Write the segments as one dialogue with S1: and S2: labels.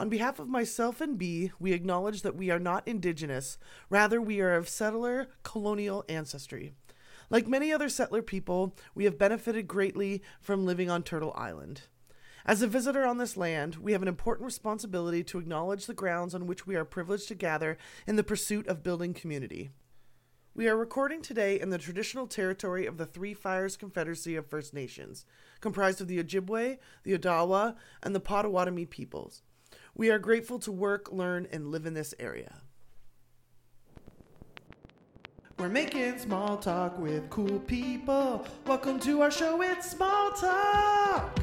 S1: On behalf of myself and B, we acknowledge that we are not indigenous, rather, we are of settler colonial ancestry. Like many other settler people, we have benefited greatly from living on Turtle Island. As a visitor on this land, we have an important responsibility to acknowledge the grounds on which we are privileged to gather in the pursuit of building community. We are recording today in the traditional territory of the Three Fires Confederacy of First Nations, comprised of the Ojibwe, the Odawa, and the Potawatomi peoples. We are grateful to work, learn, and live in this area. We're making small talk with cool people. Welcome to our show, it's Small Talk!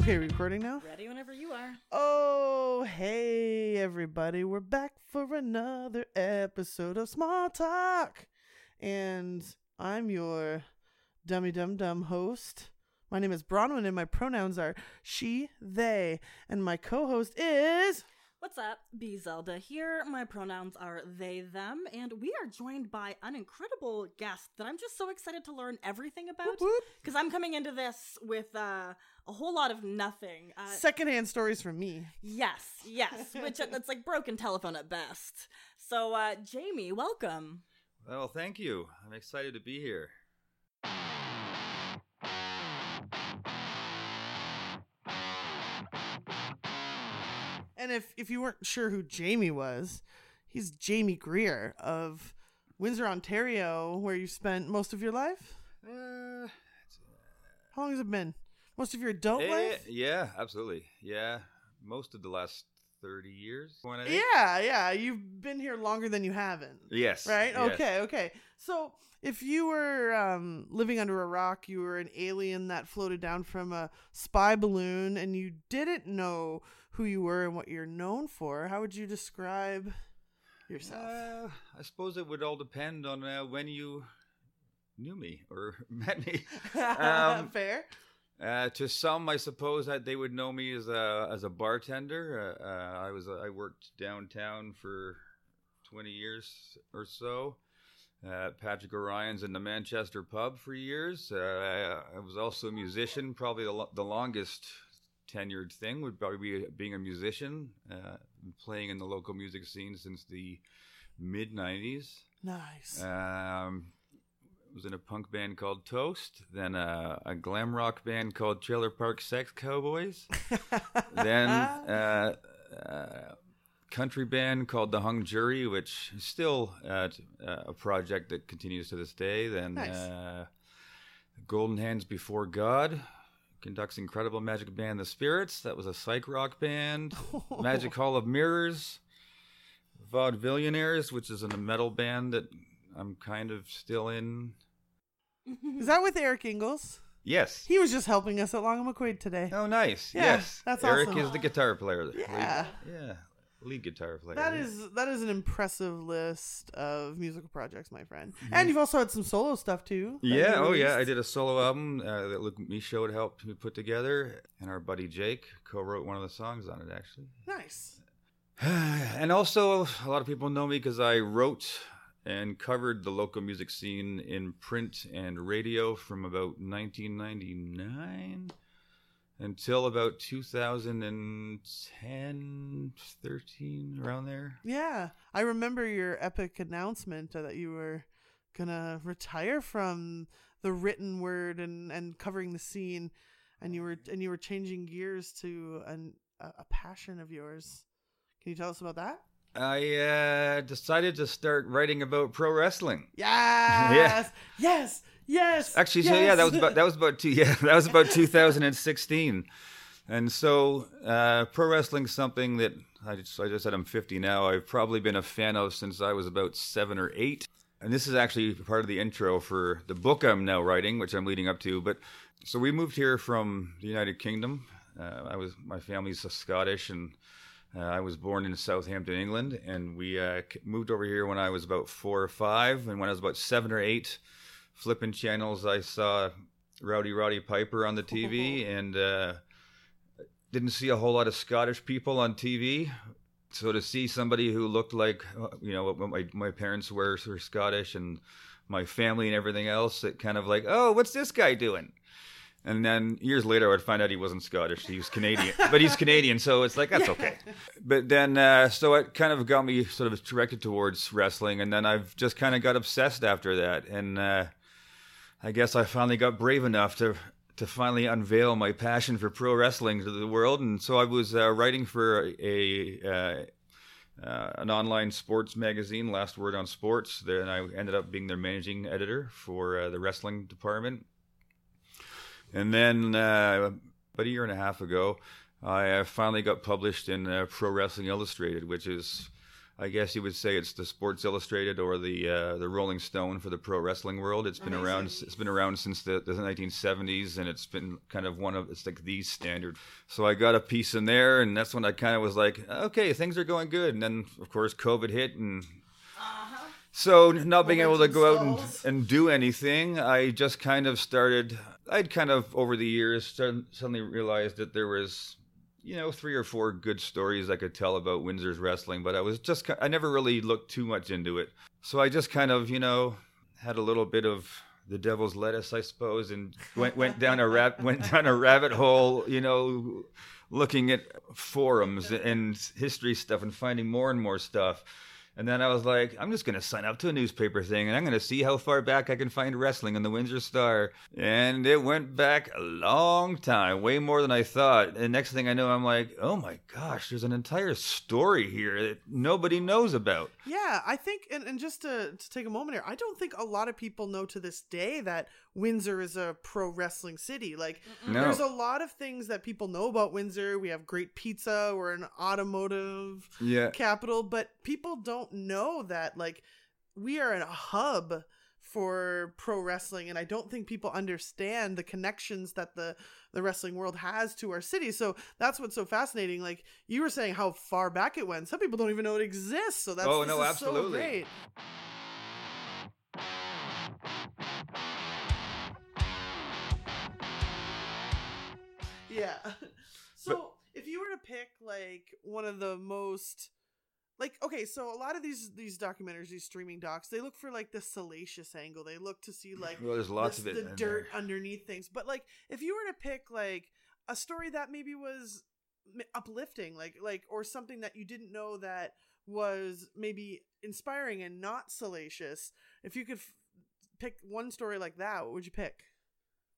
S1: Okay, recording now?
S2: Ready whenever you are.
S1: Oh, hey, everybody. We're back for another episode of Small Talk. And I'm your dummy dum dum host. My name is Bronwen, and my pronouns are she, they. And my co host is.
S2: What's up? B Zelda here. My pronouns are they, them, and we are joined by an incredible guest that I'm just so excited to learn everything about. Because I'm coming into this with uh, a whole lot of nothing. Uh,
S1: Secondhand stories from me.
S2: yes, yes, which it's like broken telephone at best. So, uh, Jamie, welcome.
S3: Well, thank you. I'm excited to be here.
S1: And if, if you weren't sure who Jamie was, he's Jamie Greer of Windsor, Ontario, where you spent most of your life.
S3: Uh,
S1: How long has it been? Most of your adult
S3: eh,
S1: life?
S3: yeah, absolutely. Yeah, most of the last 30 years. When I think.
S1: Yeah, yeah. You've been here longer than you haven't.
S3: Yes.
S1: Right?
S3: yes.
S1: Okay, okay. So if you were um, living under a rock, you were an alien that floated down from a spy balloon, and you didn't know who you were and what you're known for, how would you describe yourself?
S3: Uh, I suppose it would all depend on uh, when you knew me or met me. um,
S1: Fair.
S3: Uh, to some, I suppose that they would know me as a as a bartender. Uh, uh, I was I worked downtown for twenty years or so. Uh, Patrick O'Ryan's in the Manchester pub for years. Uh, I, I was also a musician. Probably the, lo- the longest tenured thing would probably be being a musician. Uh, playing in the local music scene since the mid '90s.
S1: Nice.
S3: Um, was in a punk band called Toast, then a, a glam rock band called Trailer Park Sex Cowboys, then uh, uh, country band called The Hung Jury, which is still uh, uh, a project that continues to this day. Then
S1: Nice.
S3: uh, Golden Hands Before God conducts incredible magic band The Spirits. That was a psych rock band. Magic Hall of Mirrors, Vaudevillionaires, which is a metal band that I'm kind of still in.
S1: Is that with Eric Ingalls?
S3: Yes.
S1: He was just helping us at Long and McQuade today.
S3: Oh, nice.
S1: Yeah,
S3: yes.
S1: that's
S3: Eric
S1: awesome.
S3: is the guitar player.
S1: Yeah.
S3: Lead, yeah. Lead guitar player.
S1: That
S3: yeah.
S1: is that is an impressive list of musical projects, my friend.
S3: Mm-hmm.
S1: And you've also had some solo stuff too.
S3: Yeah, oh yeah, I did a solo album uh, that Luke Michaud helped me put together, and our buddy Jake co-wrote one of the songs on it, actually.
S1: Nice.
S3: and also, a lot of people know me because I wrote and covered the local music scene in print and radio from about 1999 until about 2010, 13, around there.
S1: Yeah, I remember your epic announcement that you were gonna retire from the written word and and covering the scene, and you were and you were changing gears to an, a passion of yours. Can you tell us about that?
S3: I uh, decided to start writing about pro wrestling.
S1: Yes, yes, yes.
S3: Actually, so yeah, that was about that was about two yeah that was about 2016, and so uh, pro wrestling's something that I just I just said I'm 50 now. I've probably been a fan of since I was about seven or eight, and this is actually part of the intro for the book I'm now writing, which I'm leading up to. But so we moved here from the United Kingdom. Uh, I was my family's Scottish and. Uh, I was born in Southampton, England, and we uh, moved over here when I was about four or five. And when I was about seven or eight, flipping channels, I saw Rowdy Roddy Piper on the TV, and uh, didn't see a whole lot of Scottish people on TV. So to see somebody who looked like, uh, you know, what my, my parents were, were Scottish and my family and everything else, it kind of like, oh, what's this guy doing? And then years later, I would find out he wasn't Scottish. He was Canadian, but he's Canadian, so it's like that's okay. But then, uh, so it kind of got me sort of directed towards wrestling, and then I've just kind of got obsessed after that. And uh, I guess I finally got brave enough to to finally unveil my passion for pro wrestling to the world. And so I was uh, writing for a, a uh, uh, an online sports magazine, Last Word on Sports. Then I ended up being their managing editor for uh, the wrestling department. And then uh, about a year and a half ago, I uh, finally got published in uh, Pro Wrestling Illustrated, which is, I guess you would say, it's the Sports Illustrated or the uh, the Rolling Stone for the pro wrestling world. It's been around. It's been around since the, the 1970s, and it's been kind of one of it's like the standard. So I got a piece in there, and that's when I kind of was like, okay, things are going good. And then of course COVID hit, and so not being able to go out and, and do anything, I just kind of started. I'd kind of over the years suddenly realized that there was, you know, three or four good stories I could tell about Windsor's wrestling, but I was just I never really looked too much into it. So I just kind of, you know, had a little bit of the devil's lettuce, I suppose, and went went down a rab- went down a rabbit hole, you know, looking at forums and history stuff and finding more and more stuff. And then I was like, I'm just going to sign up to a newspaper thing and I'm going to see how far back I can find wrestling in the Windsor Star. And it went back a long time, way more than I thought. And next thing I know, I'm like, oh my gosh, there's an entire story here that nobody knows about.
S1: Yeah, I think, and, and just to, to take a moment here, I don't think a lot of people know to this day that Windsor is a pro wrestling city. Like,
S3: No.
S1: there's a lot of things that people know about Windsor. We have great pizza, we're an automotive
S3: Yeah.
S1: capital, but people don't know that, like, we are a hub for pro wrestling and i don't think people understand the connections that the the wrestling world has to our city so that's what's so fascinating like you were saying how far back it went some people don't even know it exists so that's
S3: Oh, no, absolutely.
S1: so Yeah. So if you were to pick like one of the most like okay, so a lot of these these documentaries, these streaming docs, they look for like the salacious angle. They look to see like
S3: Well, there's lots
S1: the,
S3: of it.
S1: the dirt
S3: there.
S1: underneath things. But like if you were to pick like a story that maybe was uplifting, like like or something that you didn't know that was maybe inspiring and not salacious, if you could f- pick one story like that, what would you pick?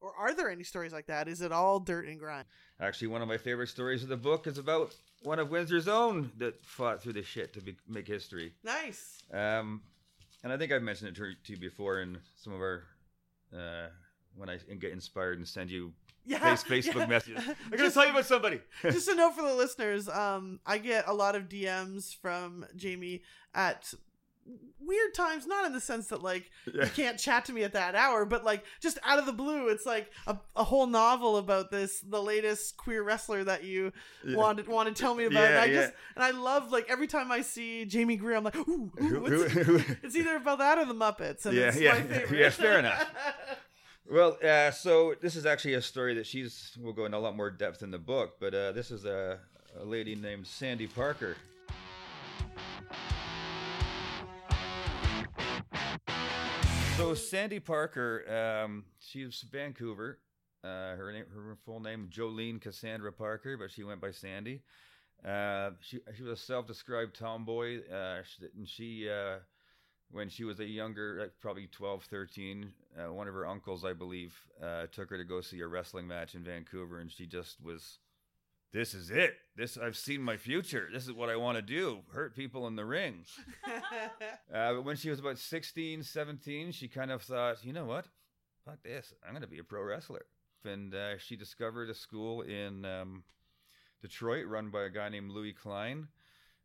S1: Or are there any stories like that? Is it all dirt and grime?
S3: Actually, one of my favorite stories of the book is about one of Windsor's own that fought through the shit to be, make history.
S1: Nice.
S3: Um, and I think I've mentioned it to, to you before in some of our uh, when I get inspired and send you
S1: Yeah.
S3: face, Facebook
S1: yeah.
S3: messages. I'm gonna tell you about somebody.
S1: just a note for the listeners um i get a lot of dms from jamie at weird times not in the sense that like
S3: Yeah.
S1: you can't chat to me at that hour but like just out of the blue it's like a, a whole novel about this the latest queer wrestler that you
S3: Yeah.
S1: wanted want to tell me about and i
S3: yeah.
S1: just and i love like every time i see jamie greer i'm like ooh, ooh it's either about that or the muppets and
S3: Yeah,
S1: it's
S3: yeah,
S1: my favorite
S3: yeah, fair enough. Well, uh, so this is actually a story that she's will go in a lot more depth in the book, but uh, this is a, a lady named Sandy Parker. So Sandy Parker, um, she's Vancouver. Uh, her name, her full name, Jolene Cassandra Parker, but she went by Sandy. Uh, she she was a self-described tomboy, uh, and she uh, when she was a younger, like probably 12, 13, uh, one of her uncles, I believe, uh, took her to go see a wrestling match in Vancouver, and she just was, this is it. This I've seen my future. This is what I want to do: hurt people in the ring. Uh, but when she was about 16, 17, she kind of thought, you know what? Fuck this. I'm going to be a pro wrestler. And uh, she discovered a school in um, Detroit run by a guy named Louis Klein.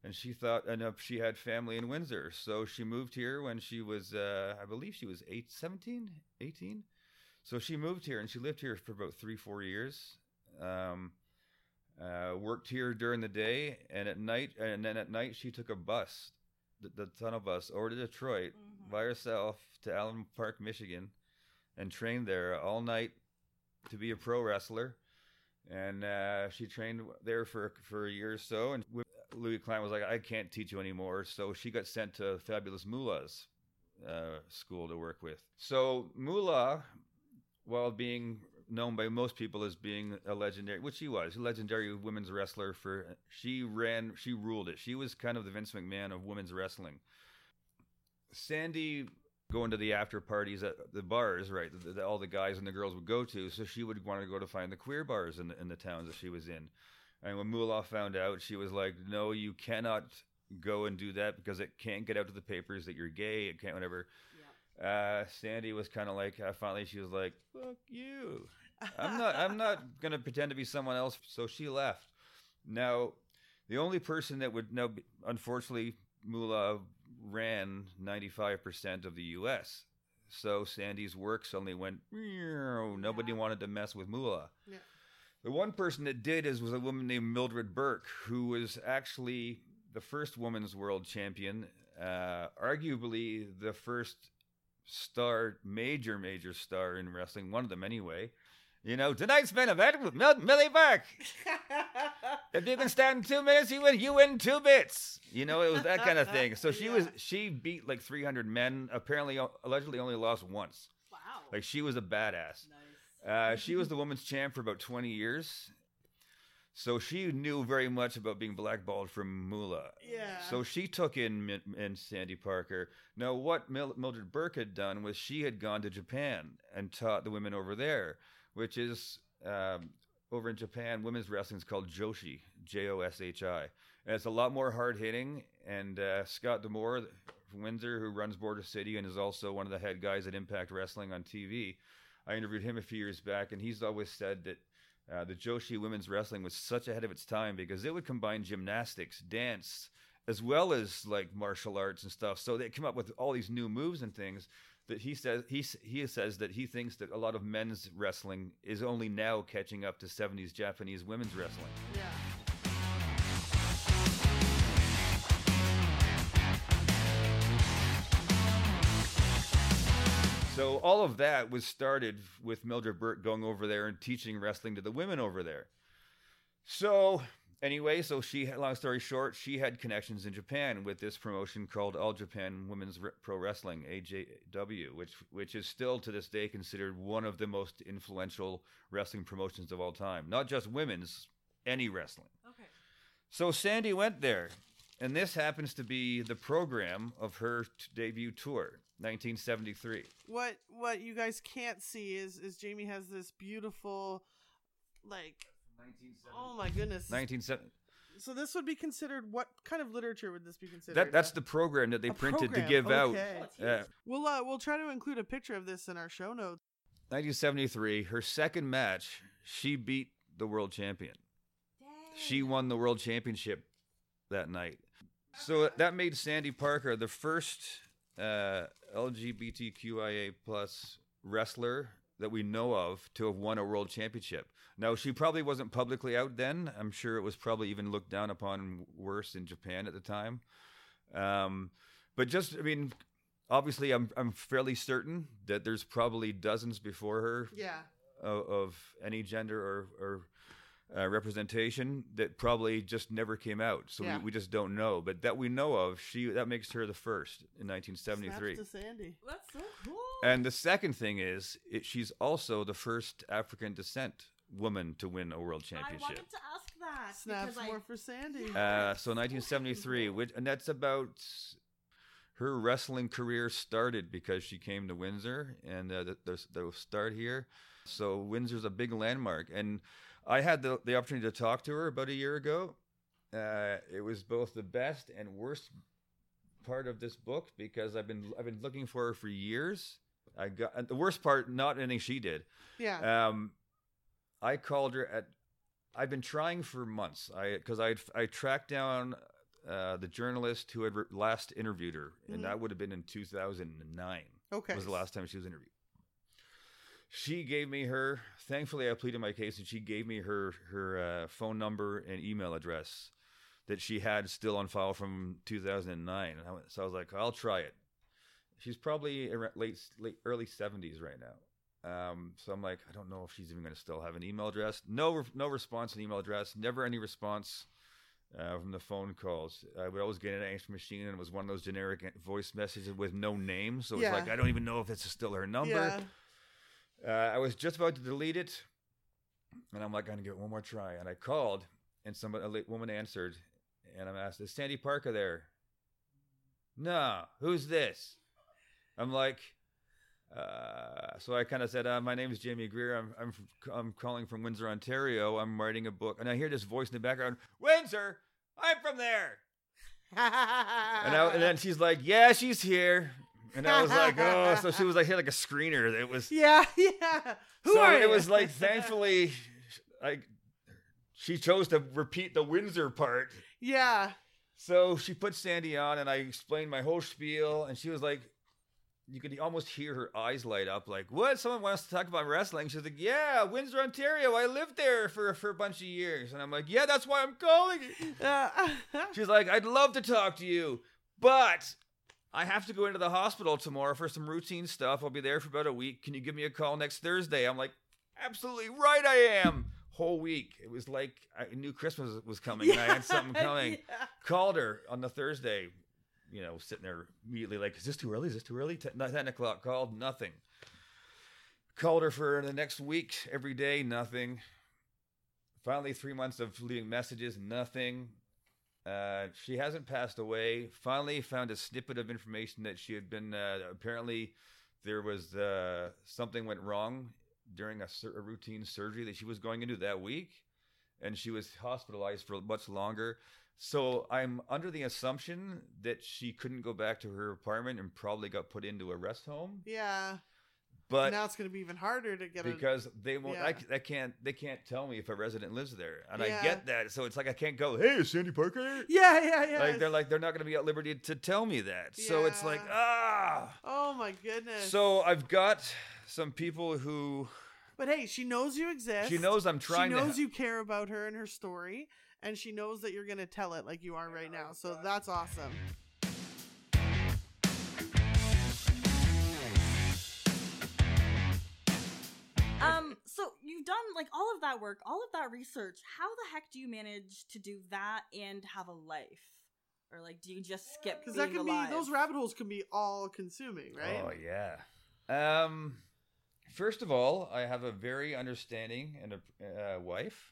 S3: And she thought, and uh, she had family in Windsor. So she moved here when she was, uh, I believe she was eight, 17, 18. So she moved here and she lived here for about three, four years. Um, uh, worked here during the day and at night, and then at night she took a bus, the, the tunnel bus, over to Detroit
S2: Mhm.
S3: by herself to Allen Park, Michigan, and trained there all night to be a pro wrestler. And uh, she trained there for for a year or so. And Louis Klein was like, I can't teach you anymore. So she got sent to Fabulous Moolah's uh, school to work with. So Moolah, while being known by most people as being a legendary, which she was, a legendary women's wrestler for, she ran, she ruled it. She was kind of the Vince McMahon of women's wrestling. Sandy going to the after parties at the bars, right? That all the guys and the girls would go to. So she would want to go to find the queer bars in the, in the towns that she was in. And when Moolah found out, she was like, "No, you cannot go and do that because it can't get out to the papers that you're gay. It can't whatever." Uh, Sandy was kind of like, uh, finally, she was like, "Fuck you! I'm not. I'm not gonna pretend to be someone else." So she left. Now, the only person that would know, unfortunately, Moolah ran 95% of the U.S. So Sandy's work suddenly went. Nobody wanted to mess with Moolah.
S1: Yeah.
S3: The one person that did is was a woman named Mildred Burke, who was actually the first women's world champion, uh, arguably the first star, major, major star in wrestling, one of them anyway. You know, tonight's main event with Mil- Millie Burke. if you can stand two minutes, you win. You win two bits. You know, it was that kind of thing. So she was she beat like 300 men. Apparently, allegedly, only lost once.
S2: Wow.
S3: Like she was a badass.
S2: nice.
S3: Uh, she was the women's champ for about 20 years. So she knew very much about being blackballed from Moolah.
S1: Yeah.
S3: So she took in, in Sandy Parker. Now, what Mil- Mildred Burke had done was she had gone to Japan and taught the women over there, which is um, over in Japan, women's wrestling is called Joshi, J O S H I. And it's a lot more hard hitting. And uh, Scott D'Amore from Windsor, who runs Border City and is also one of the head guys at Impact Wrestling on TV, I interviewed him a few years back, and he's always said that uh, the Joshi women's wrestling was such ahead of its time because it would combine gymnastics, dance, as well as like martial arts and stuff. So they come up with all these new moves and things that he says he he says that he thinks that a lot of men's wrestling is only now catching up to 70s Japanese women's wrestling.
S1: yeah.
S3: So all of that was started with Mildred Burke going over there and teaching wrestling to the women over there. So anyway, so she long story short, she had connections in Japan with this promotion called All Japan Women's Pro Wrestling (AJW), which which is still to this day considered one of the most influential wrestling promotions of all time. Not just women's, any wrestling.
S2: Okay.
S3: So Sandy went there, and this happens to be the program of her t- debut tour, 1973.
S1: What what you guys can't see is is Jamie has this beautiful, like, oh my goodness.
S3: 1970.
S1: So this would be considered what kind of literature would this be considered?
S3: That that's the program that they
S1: A
S3: printed
S1: program,
S3: to give
S1: okay.
S3: Out.
S2: it's
S3: Uh.
S1: We'll uh, we'll try to include a picture of this in our show notes.
S3: 1973, her second match, she beat the world champion. She won the world championship that night. So that made Sandy Parker the first uh, LGBTQIA plus wrestler that we know of to have won a world championship. Now she probably wasn't publicly out then. I'm sure it was probably even looked down upon worse in Japan at the time. Um, but just, I mean, obviously, I'm I'm fairly certain that there's probably dozens before her
S1: Yeah.
S3: of, of any gender or, or uh, representation that probably just never came out. So
S1: Yeah.
S3: we, we just don't know. But that we know of, she that makes her the first in 1973.
S1: Snaps to Sandy.
S2: That's so cool.
S3: And the second thing is, it, she's also the first African descent woman to win a world championship.
S2: I
S3: championship.
S2: wanted to ask that.
S1: Snaps
S2: because I-
S1: more for Sandy.
S3: Uh, so 1973, which, and that's about her wrestling career started because she came to Windsor, and uh, the, the, the start here. So Windsor's a big landmark, and I had the, the opportunity to talk to her about a year ago. Uh, it was both the best and worst part of this book because I've been I've been looking for her for years. I got the worst part, not anything she did.
S1: yeah.
S3: Um, I called her at. I've been trying for months. I because I I tracked down uh, the journalist who had re- last interviewed her, and
S1: Mhm.
S3: that would have been in 2009.
S1: okay.
S3: Was the last time she was interviewed. She gave me her. Thankfully, I pleaded my case, and she gave me her her uh, phone number and email address that she had still on file from 2009. And I went, so I was like, I'll try it. She's probably late, late early 70s right now. Um, so I'm like, I don't know if she's even going to still have an email address. No, no response, an email address. Never any response. uh, from the phone calls. I would always get an answer machine, and it was one of those generic voice messages with no name. So it's
S1: Yeah.
S3: like I don't even know if it's still her number.
S1: Yeah.
S3: Uh, I was just about to delete it, and I'm like, I'm gonna give it one more try. And I called, and some a woman answered, and I'm asked, "Is Sandy Parker there?" No. Who's this? I'm like, uh, so I kind of said, uh, "My name is Jamie Greer. I'm I'm I'm calling from Windsor, Ontario. I'm writing a book." And I hear this voice in the background, "Windsor, I'm from there." And, I, and then she's like, "Yeah, she's here." And I was like, "Oh!" So she was like, hit like a screener. It was
S1: yeah, yeah. Who
S3: so
S1: are
S3: it
S1: you?
S3: was like thankfully like she chose to repeat the Windsor part.
S1: yeah.
S3: So she put Sandy on and I explained my whole spiel and she was like you could almost hear her eyes light up like, "What? Someone wants to talk about wrestling?" She's like, "Yeah, Windsor, Ontario. I lived there for for a bunch of years." And I'm like, "Yeah, that's why I'm calling you."
S1: Uh,
S3: She's like, I'd love to talk to you, but I have to go into the hospital tomorrow for some routine stuff. I'll be there for about a week. Can you give me a call next Thursday? I'm like, absolutely right, I am. Whole week. It was like I knew Christmas was coming and I had something coming.
S1: Yeah.
S3: Called her on the Thursday, you know, sitting there immediately like, is this too early? Is this too early? Ten, 10 o'clock. Called, nothing. Called her for the next week, every day, nothing. Finally, three months of leaving messages, nothing. Uh, she hasn't passed away. Finally, found a snippet of information that she had been uh, apparently there was uh, something went wrong during a, a routine surgery that she was going into that week, and she was hospitalized for much longer. So I'm under the assumption that she couldn't go back to her apartment and probably got put into a rest home.
S1: Yeah.
S3: But
S1: now it's going to be even harder to get a.
S3: because they won't I,
S1: Yeah.
S3: I can't they can't tell me if a resident lives there and
S1: Yeah.
S3: i get that so it's like i can't go hey is sandy parker?
S1: Yeah, yeah, yeah.
S3: like they're like they're not going to be at liberty to tell me that so it's like ah
S1: oh my goodness.
S3: so i've got some people who
S1: But hey, she knows you exist.
S3: she knows i'm trying
S1: She knows
S3: to
S1: you care about her and her story, and she knows that you're going to tell it like you are right now. So that's awesome.
S2: So you've done like all of that work, all of that research. How the heck do you manage to do that and have a life? Or like, do you just skip?
S1: Because that can
S2: alive?
S1: be those rabbit holes can be all consuming, right?
S3: oh yeah um first of all i have a very understanding and a uh, wife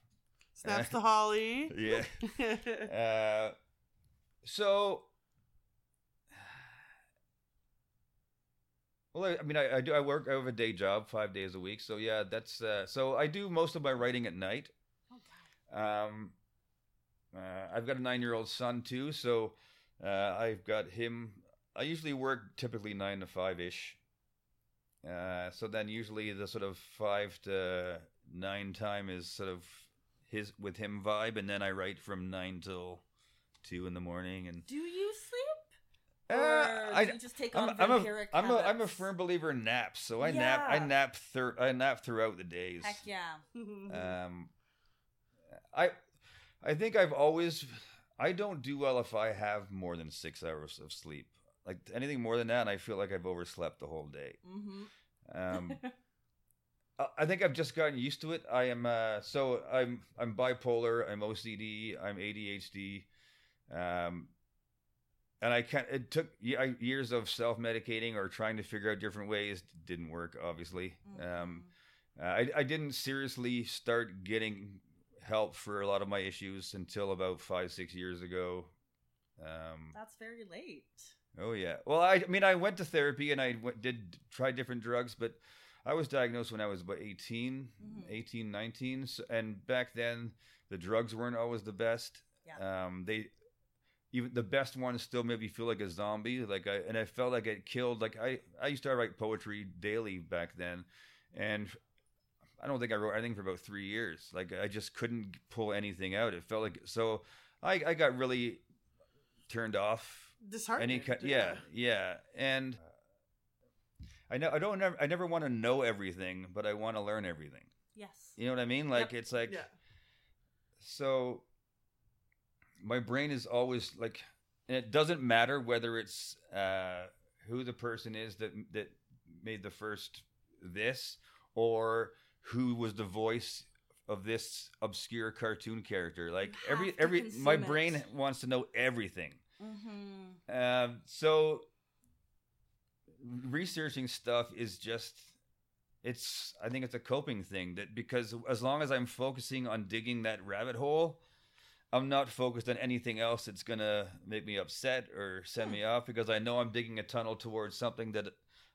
S1: Snaps to Holly.
S3: yeah Uh, so, well, I, I mean, I, I do. I work. I have a day job, five days a week. So yeah, that's. Uh, so I do most of my writing at night.
S2: Oh.
S3: Um, uh, I've got a nine-year-old son too, so uh, I've got him. I usually work typically nine to five ish. Uh, so then usually the sort of five to nine time is sort of his with him vibe, and then I write from nine till two in the morning. And
S2: Do you sleep?
S3: Uh,
S2: Or
S3: I,
S2: you just take
S3: I'm,
S2: on
S3: I'm a
S2: vampiric
S3: I'm a I'm a firm believer in naps, so I nap I nap thir- I nap throughout the days.
S2: Heck yeah.
S3: Um, I I think I've always I don't do well if I have more than six hours of sleep. Like anything more than that, I feel like I've overslept the whole day.
S2: Mm-hmm.
S3: Um, I- I think I've just gotten used to it. I am uh, so I'm I'm bipolar. I'm OCD. I'm ADHD. Um, and I can't. It took years of self medicating or trying to figure out different ways. Didn't work, obviously.
S2: Mm-hmm.
S3: Um, uh, I, I didn't seriously start getting help for a lot of my issues until about five, six years ago. Um,
S2: That's very late.
S3: oh yeah. Well, I, I mean, I went to therapy and I went, did try different drugs, but I was diagnosed when I was about 18,
S2: Mhm.
S3: 18, 19. So, and back then, the drugs weren't always the best.
S2: Yeah.
S3: Um, they even the best ones still made me feel like a zombie. Like I and I felt like I killed. Like I I used to write poetry daily back then, and I don't think I wrote anything for about three years. Like I just couldn't pull anything out. It felt like so. I I got really turned off.
S1: Disheartened.
S3: Any kind, yeah, yeah, and I know I don't never I never want to know everything, but I want to learn everything.
S2: Yes.
S3: You know what I mean? Like
S2: Yep.
S3: it's like
S1: Yeah.
S3: so my brain is always like and it doesn't matter whether it's uh who the person is that that made the first this or who was the voice of this obscure cartoon character. Like every every my
S2: consume
S3: brain wants to know everything.
S2: Mm-hmm.
S3: Um, so researching stuff is just it's I think it's a coping thing that because as long as I'm focusing on digging that rabbit hole, I'm not focused on anything else that's gonna make me upset or send me off because I know I'm digging a tunnel towards something that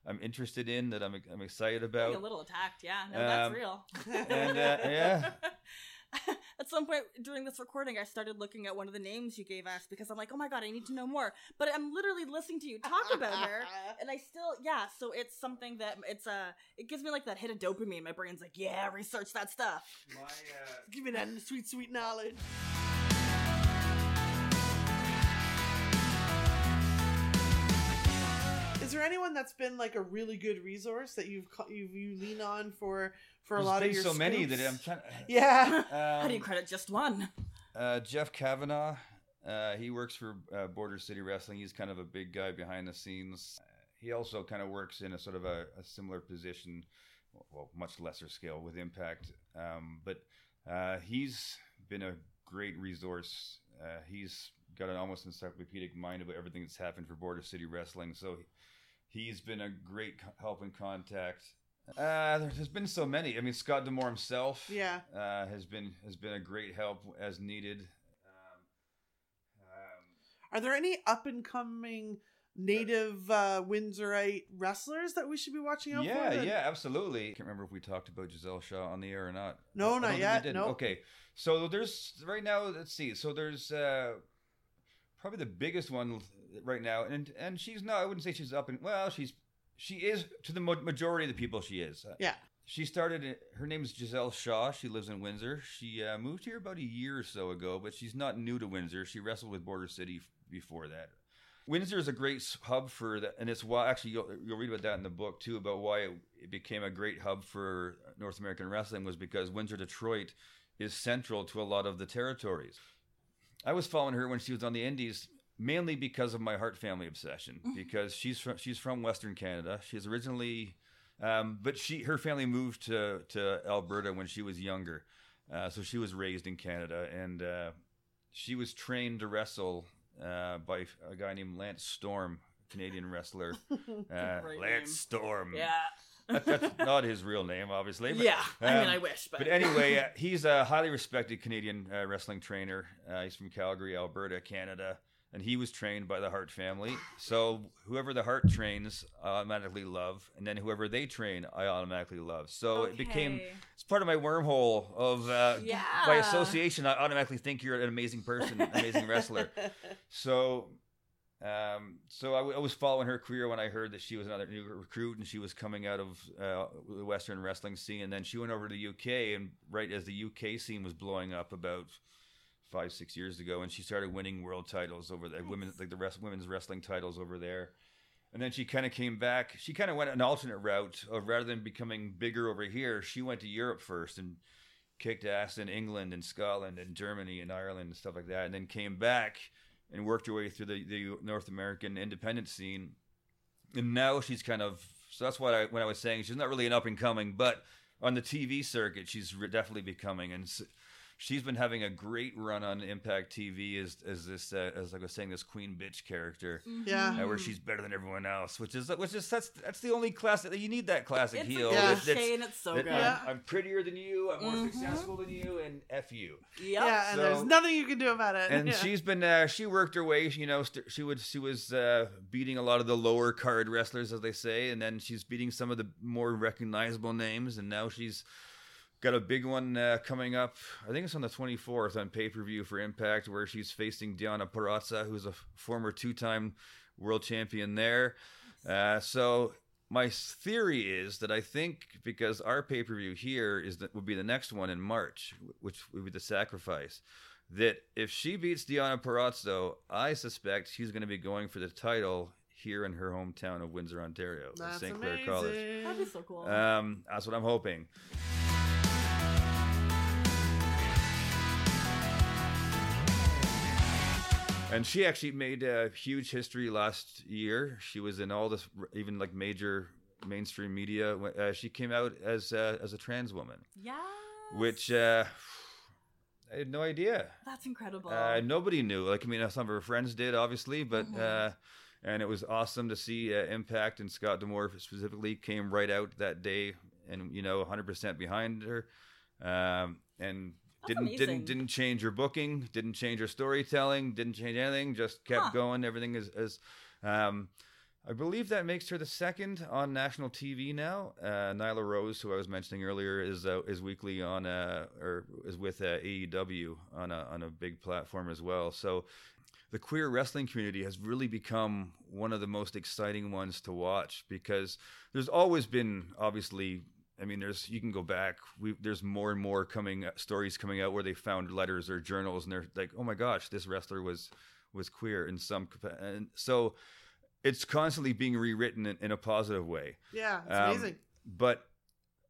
S3: I'm interested in that I'm I'm excited about.
S2: a little attacked, yeah. No, that's
S3: Um,
S2: real.
S3: and, uh, yeah.
S2: At some point during this recording, I started looking at one of the names you gave us because I'm like, oh my god, I need to know more. But I'm literally listening to you talk about her, and I still, yeah. So it's something that it's a, it gives me like that hit of dopamine. My brain's like, yeah, research that stuff.
S3: My, uh,
S1: Give me that sweet, sweet knowledge. Is there anyone that's been like a really good resource that you've ca- you you lean on for for a lot
S3: been
S1: of your
S3: so many that? I'm trying.
S1: yeah
S2: How do you
S3: Um,
S2: credit just one?
S3: Uh, Jeff Kavanaugh, uh, he works for uh, Border City Wrestling. He's kind of a big guy behind the scenes. Uh, he also kind of works in a sort of a, a similar position, well, much lesser scale with Impact. Um, but uh, he's been a great resource. Uh, he's got an almost encyclopedic mind about everything that's happened for Border City Wrestling. So he's been a great co- help and contact. Uh, there's been so many. I mean, Scott D'Amore himself
S1: yeah
S3: uh, has been has been a great help as needed. Um, um,
S1: are there any up and coming native uh windsorite wrestlers that we should be watching out
S3: yeah,
S1: for that-
S3: yeah, absolutely. I can't remember if we talked about Gisele Shaw on the air or not.
S1: No,
S3: I
S1: not
S3: we
S1: yet.
S3: did.
S1: Nope.
S3: Okay, so there's right now. Let's see. So there's uh, probably the biggest one right now, and and she's not. I wouldn't say she's up and well, she's she is to the majority of the people. She is. Uh,
S1: yeah
S3: She started. Her name is Gisele Shaw. She lives in Windsor. She uh, moved here about a year or so ago, but she's not new to Windsor. She wrestled with Border City before that. Windsor is a great hub for that, and it's why actually you'll, you'll read about that in the book too about why it, it became a great hub for North American wrestling was because Windsor Detroit is central to a lot of the territories. I was following her when she was on the Indies mainly because of my Hart family obsession because she's from she's from Western Canada. She's originally um, but she her family moved to to Alberta when she was younger, uh, so she was raised in Canada, and uh, she was trained to wrestle uh, by a guy named Lance Storm, Canadian wrestler. Uh, Lance
S2: name.
S3: Storm.
S2: Yeah.
S3: That- that's not his real name, obviously. But,
S2: yeah. I mean,
S3: um,
S2: I wish, but,
S3: but anyway, uh, he's a highly respected Canadian uh, wrestling trainer. Uh, he's from Calgary, Alberta, Canada, and he was trained by the Hart family. So whoever the Hart trains, I automatically love, and then whoever they train, I automatically love. So it became it's part of my wormhole of uh,
S2: Yeah.
S3: by association. I automatically think you're an amazing person, amazing wrestler. So, um, so I, w- I was following her career when I heard that she was another new recruit and she was coming out of uh, the Western wrestling scene. And then she went over to the UK, and right as the UK scene was blowing up about five, six years ago, and she started winning world titles over the women, like the rest, women's wrestling titles over there. And then she kind of came back. She kind of went an alternate route of rather than becoming bigger over here, she went to Europe first and kicked ass in England and Scotland and Germany and Ireland and stuff like that, and then came back and worked her way through the, the North American independent scene. And now she's kind of so that's what I when I was saying she's not really an up and coming, but on the TV circuit she's definitely becoming and. s She's been having a great run on Impact TV as as this uh, as like I was saying this queen bitch character
S1: Yeah.
S3: uh, where she's better than everyone else, which is which is that's that's the only classic you need that classic
S2: it's
S3: heel.
S2: a
S1: Yeah.
S3: that-
S2: cliche
S3: that's-
S2: and it's so
S3: that
S2: good.
S3: I'm,
S1: Yeah.
S3: I'm prettier than you. I'm more
S2: Mhm.
S3: successful than you, and f you.
S2: Yep.
S1: yeah and
S3: So-
S1: there's nothing you can do about it
S3: And
S1: Yeah.
S3: she's been uh, she worked her way. You know, st- she would she was uh, beating a lot of the lower card wrestlers, as they say, and then she's beating some of the more recognizable names. And now she's got a big one uh, coming up. I think it's on the 24th on pay per view for Impact, where she's facing Deonna Purrazzo, who's a former two time world champion there. Uh, so my theory is that I think because our pay per view here is that would be the next one in March, which would be the sacrifice. That if she beats Deonna Purrazzo, I suspect she's going to be going for the title here in her hometown of Windsor, Ontario, at St. Clair College.
S1: amazing.
S2: That'd be so cool.
S3: Um, that's what I'm hoping. And she actually made a huge history last year. She was in all this, even like major mainstream media. Uh, she came out as uh, as a trans woman.
S2: yeah.
S3: which uh, I had no idea.
S2: That's incredible.
S3: Uh, nobody knew. Like, I mean, some of her friends did, obviously, but
S2: Mhm.
S3: uh, and it was awesome to see uh, Impact and Scott D'Amore specifically came right out that day, and you know, 100% behind her, um, and
S2: That's
S3: didn't
S2: amazing.
S3: didn't didn't change her booking, didn't change her storytelling, didn't change anything, just kept
S2: Huh.
S3: going. Everything is is. Um, I believe that makes her the second on national TV now. Uh, Nyla Rose, who I was mentioning earlier, is uh, is weekly on uh, or is with uh, AEW on a on a big platform as well. So the queer wrestling community has really become one of the most exciting ones to watch because there's always been obviously I mean there's you can go back we there's more and more coming stories coming out where they found letters or journals and they're like oh my gosh this wrestler was was queer in some capa- and so it's constantly being rewritten in, in a positive way
S1: Yeah, it's
S3: Um,
S1: amazing.
S3: but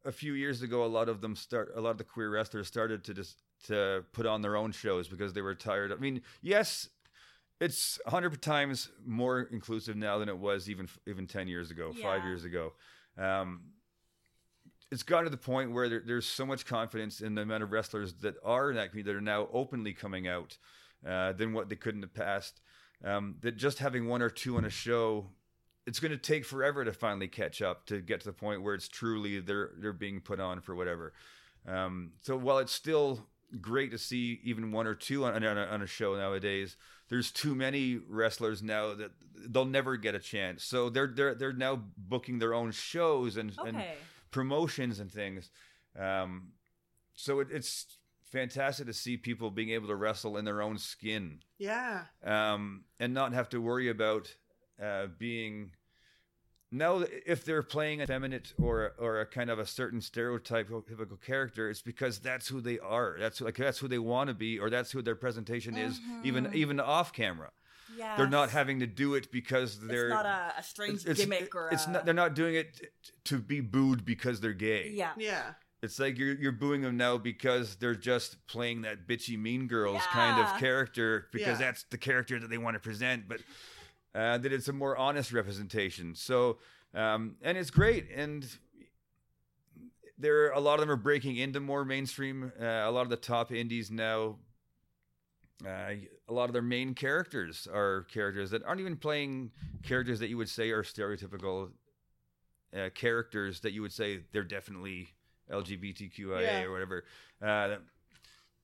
S3: a few years ago, a lot of them start. A lot of the queer wrestlers started to just to put on their own shows because they were tired. I mean, yes, it's a hundred times more inclusive now than it was even even ten years ago, five years ago. Um, it's gotten to the point where there, there's so much confidence in the amount of wrestlers that are in that community that are now openly coming out uh, than what they could in the past. Um, that just having one or two on a show it's going to take forever to finally catch up to get to the point where it's truly they're they're being put on for whatever. Um, so while it's still great to see even one or two on, on, a, on a show nowadays, there's too many wrestlers now that they'll never get a chance. So they're they're they're now booking their own shows and and
S2: okay.
S3: Promotions and things. Um, so it, it's fantastic to see people being able to wrestle in their own skin
S1: Yeah.
S3: um, and not have to worry about uh, being now if they're playing a feminine or or a kind of a certain stereotypical character it's because that's who they are that's like that's who they want to be or that's who their presentation is even
S2: Mhm.
S3: even off camera
S2: Yeah.
S3: they're not having to do it because they're
S2: It's not a, a strange
S3: it's- it's-
S2: gimmick or
S3: it's
S2: a,
S3: not they're not doing it to be booed because they're gay
S2: Yeah.
S1: Yeah.
S3: it's like you're you're booing them now because they're just playing that bitchy mean girls kind of character because
S1: Yeah.
S3: that's the character that they want to present, but uh, that it's a more honest representation. So um, and it's great, and there a lot of them are breaking into more mainstream. Uh, a lot of the top indies now. Uh, a lot of their main characters are characters that aren't even playing characters that you would say are stereotypical uh, characters that you would say they're definitely LGBTQIA
S1: Yeah.
S3: or whatever. Uh,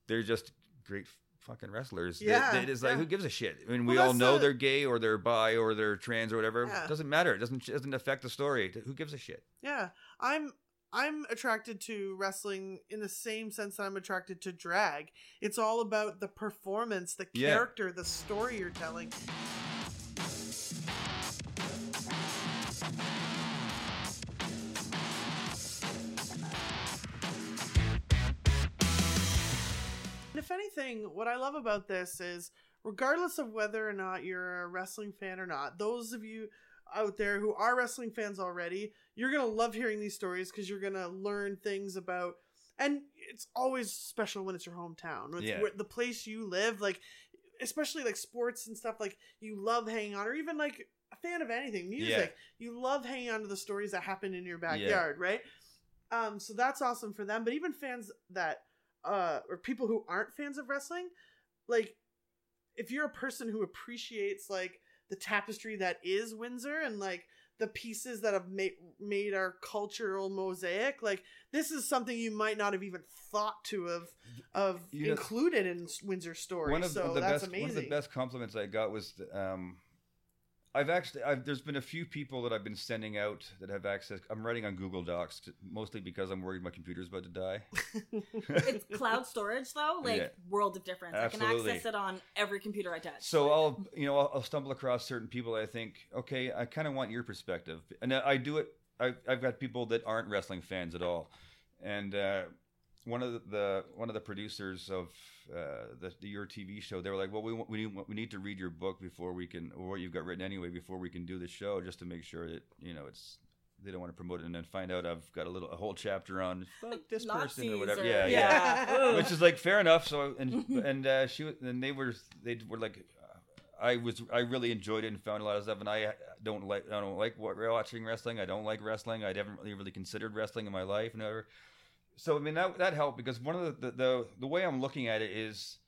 S3: they're just great fucking wrestlers.
S1: Yeah,
S3: that is like
S1: yeah.
S3: who gives a shit? I mean, we all know
S1: the-
S3: they're gay or they're bi or they're trans or whatever.
S1: Yeah.
S3: It doesn't matter. It doesn't it doesn't affect the story. Who gives a shit?
S1: Yeah. I'm I'm attracted to wrestling in the same sense that I'm attracted to drag. It's all about the performance, the
S3: Yeah.
S1: character, the story you're telling. And if anything, what I love about this is regardless of whether or not you're a wrestling fan or not, those of you out there who are wrestling fans already, you're going to love hearing these stories because you're going to learn things about and it's always special when it's your hometown. It's
S3: Yeah.
S1: where, the place you live like especially like sports and stuff like you love hanging on or even like a fan of anything music. You love hanging on to the stories that happen in your backyard right? Um so that's awesome for them but even fans that uh or people who aren't fans of wrestling like if you're a person who appreciates like the tapestry that is Windsor and like the pieces that have made made our cultural mosaic like this is something you might not have even thought to have of
S3: You know-
S1: included in Windsor's story
S3: one of
S1: so
S3: the
S1: that's
S3: best
S1: amazing
S3: one of the best compliments I got was um, I've actually I've, there's been a few people that I've been sending out that have access. I'm writing on Google Docs mostly because I'm worried my computer's about to die.
S2: It's cloud storage though, like
S3: Yeah.
S2: world of difference. I can access it on every computer I touch.
S3: So I'll you know I'll, I'll stumble across certain people. I think okay, I kind of want your perspective, and I I do it. I, I've got people that aren't wrestling fans at all, and uh, one of the, the one of the producers of uh, the, the your TV show, they were like, well, we we need, we need to read your book before we can, or what you've got written anyway, before we can do the show, just to make sure that you know it's. They don't want to promote it and then find out I've got a little a whole chapter on fuck this person or whatever.
S2: or-
S3: yeah, yeah
S2: yeah.
S3: which is like fair enough. So and and uh, she and they were they were like, uh, I was I really enjoyed it and found a lot of stuff. And I don't like I don't like watching wrestling. I don't like wrestling. I haven't really really considered wrestling in my life and whatever. So I mean that that helped because one of the, the the the way I'm looking at it is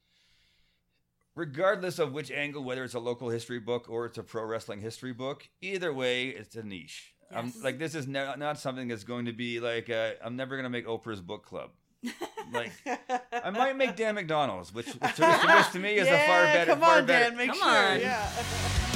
S3: regardless of which angle, whether it's a local history book or it's a pro wrestling history book, either way, it's a niche. I'm
S2: Yes.
S3: like this is ne- not something that's going to be like uh, I'm never going to make Oprah's book club. Like I might make Dan McDonald's, which, which, to, which to me is a far
S1: Yeah,
S3: better.
S1: Come
S3: far
S1: on,
S3: better.
S1: Dan, make
S2: Come
S1: sure.
S2: on.
S1: Yeah.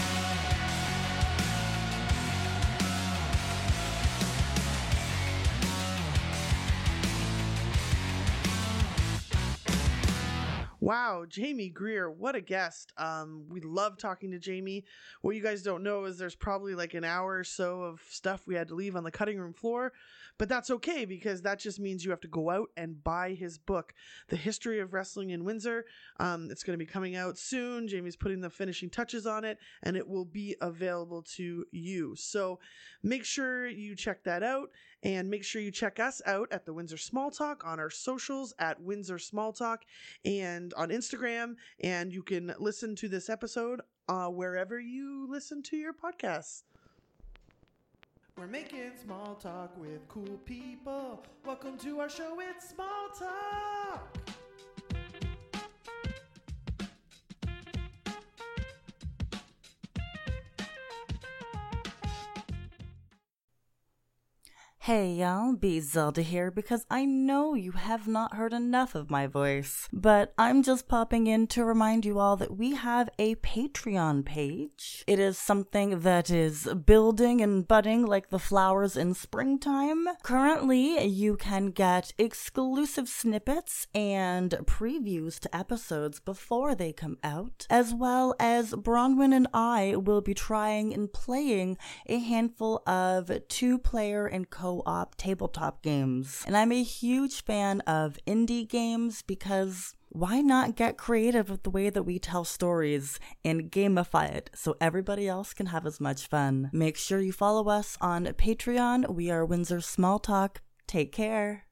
S1: Wow, Jamie Greer, what a guest. Um, we love talking to Jamie. What you guys don't know is there's probably like an hour or so of stuff we had to leave on the cutting room floor, but that's okay because that just means you have to go out and buy his book, The History of Wrestling in Windsor. Um, it's going to be coming out soon. Jamie's putting the finishing touches on it, and it will be available to you. So make sure you check that out, and make sure you check us out at the Windsor Small Talk on our socials at Windsor Small Talk and on Instagram. And you can listen to this episode uh, wherever you listen to your podcasts. We're making small talk with cool people. Welcome to our show, it's Small Talk.
S2: Hey y'all, Bee Zelda here because I know you have not heard enough of my voice. But I'm just popping in to remind you all that we have a Patreon page. It is something that is building and budding like the flowers in springtime. Currently, you can get exclusive snippets and previews to episodes before they come out, as well as Bronwen and I will be trying and playing a handful of two player and co op tabletop games. And I'm a huge fan of indie games because why not get creative with the way that we tell stories and gamify it so everybody else can have as much fun? Make sure you follow us on Patreon. We are Windsor Small Talk. Take care.